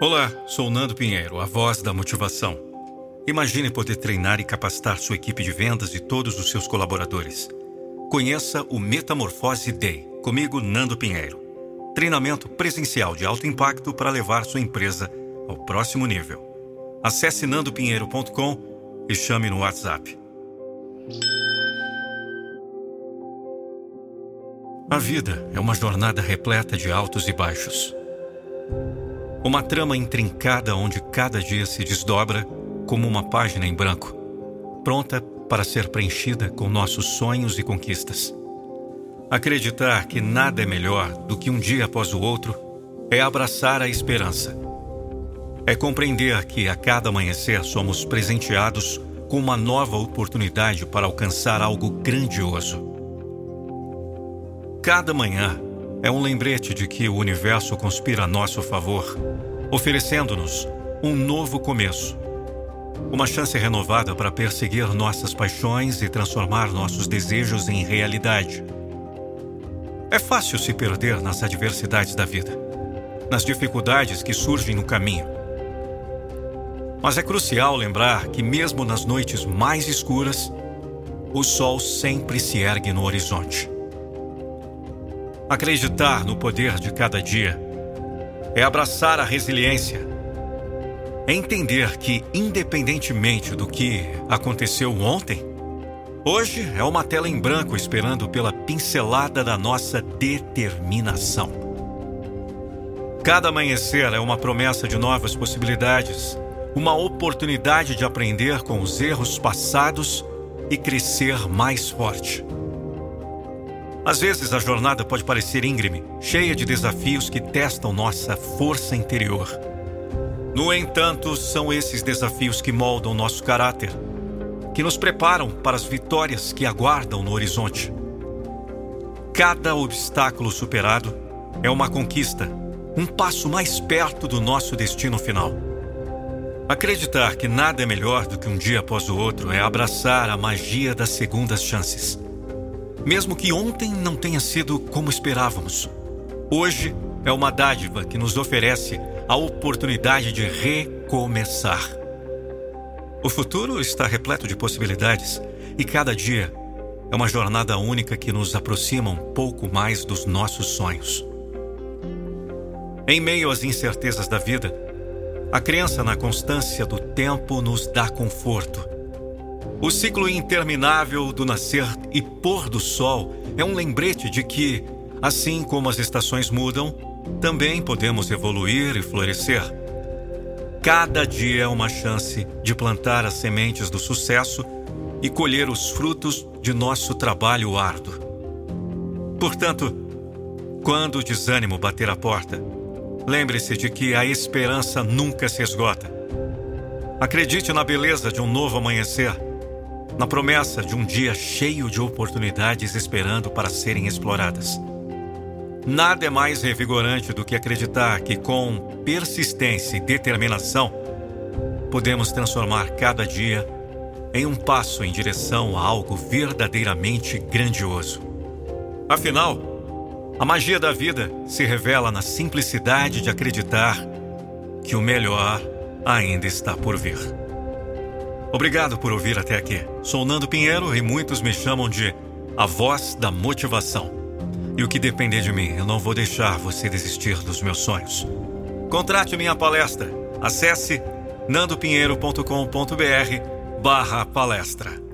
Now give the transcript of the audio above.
Olá, sou Nando Pinheiro, a voz da motivação. Imagine poder treinar e capacitar sua equipe de vendas e todos os seus colaboradores. Conheça o Metamorfose Day, comigo, Nando Pinheiro. Treinamento presencial de alto impacto para levar sua empresa ao próximo nível. Acesse nandopinheiro.com e chame no WhatsApp. A vida é uma jornada repleta de altos e baixos. Uma trama intrincada onde cada dia se desdobra como uma página em branco, pronta para ser preenchida com nossos sonhos e conquistas. Acreditar que nada é melhor do que um dia após o outro é abraçar a esperança. É compreender que a cada amanhecer somos presenteados com uma nova oportunidade para alcançar algo grandioso. Cada manhã é um lembrete de que o universo conspira a nosso favor, oferecendo-nos um novo começo. Uma chance renovada para perseguir nossas paixões e transformar nossos desejos em realidade. É fácil se perder nas adversidades da vida, nas dificuldades que surgem no caminho. Mas é crucial lembrar que, mesmo nas noites mais escuras, o sol sempre se ergue no horizonte. Acreditar no poder de cada dia é abraçar a resiliência. É entender que, independentemente do que aconteceu ontem, hoje é uma tela em branco esperando pela pincelada da nossa determinação. Cada amanhecer é uma promessa de novas possibilidades, uma oportunidade de aprender com os erros passados e crescer mais forte. Às vezes a jornada pode parecer íngreme, cheia de desafios que testam nossa força interior. No entanto, são esses desafios que moldam nosso caráter, que nos preparam para as vitórias que aguardam no horizonte. Cada obstáculo superado é uma conquista, um passo mais perto do nosso destino final. Acreditar que nada é melhor do que um dia após o outro é abraçar a magia das segundas chances. Mesmo que ontem não tenha sido como esperávamos, hoje é uma dádiva que nos oferece a oportunidade de recomeçar. O futuro está repleto de possibilidades e cada dia é uma jornada única que nos aproxima um pouco mais dos nossos sonhos. Em meio às incertezas da vida, a crença na constância do tempo nos dá conforto o ciclo interminável do nascer e pôr do sol é um lembrete de que, assim como as estações mudam, também podemos evoluir e florescer. Cada dia é uma chance de plantar as sementes do sucesso e colher os frutos de nosso trabalho árduo. Portanto, quando o desânimo bater a porta, lembre-se de que a esperança nunca se esgota. Acredite na beleza de um novo amanhecer na promessa de um dia cheio de oportunidades esperando para serem exploradas. Nada é mais revigorante do que acreditar que, com persistência e determinação, podemos transformar cada dia em um passo em direção a algo verdadeiramente grandioso. Afinal, a magia da vida se revela na simplicidade de acreditar que o melhor ainda está por vir. Obrigado por ouvir até aqui. Sou Nando Pinheiro e muitos me chamam de a voz da motivação. E o que depender de mim, eu não vou deixar você desistir dos meus sonhos. Contrate minha palestra. Acesse nandopinheiro.com.br barra palestra.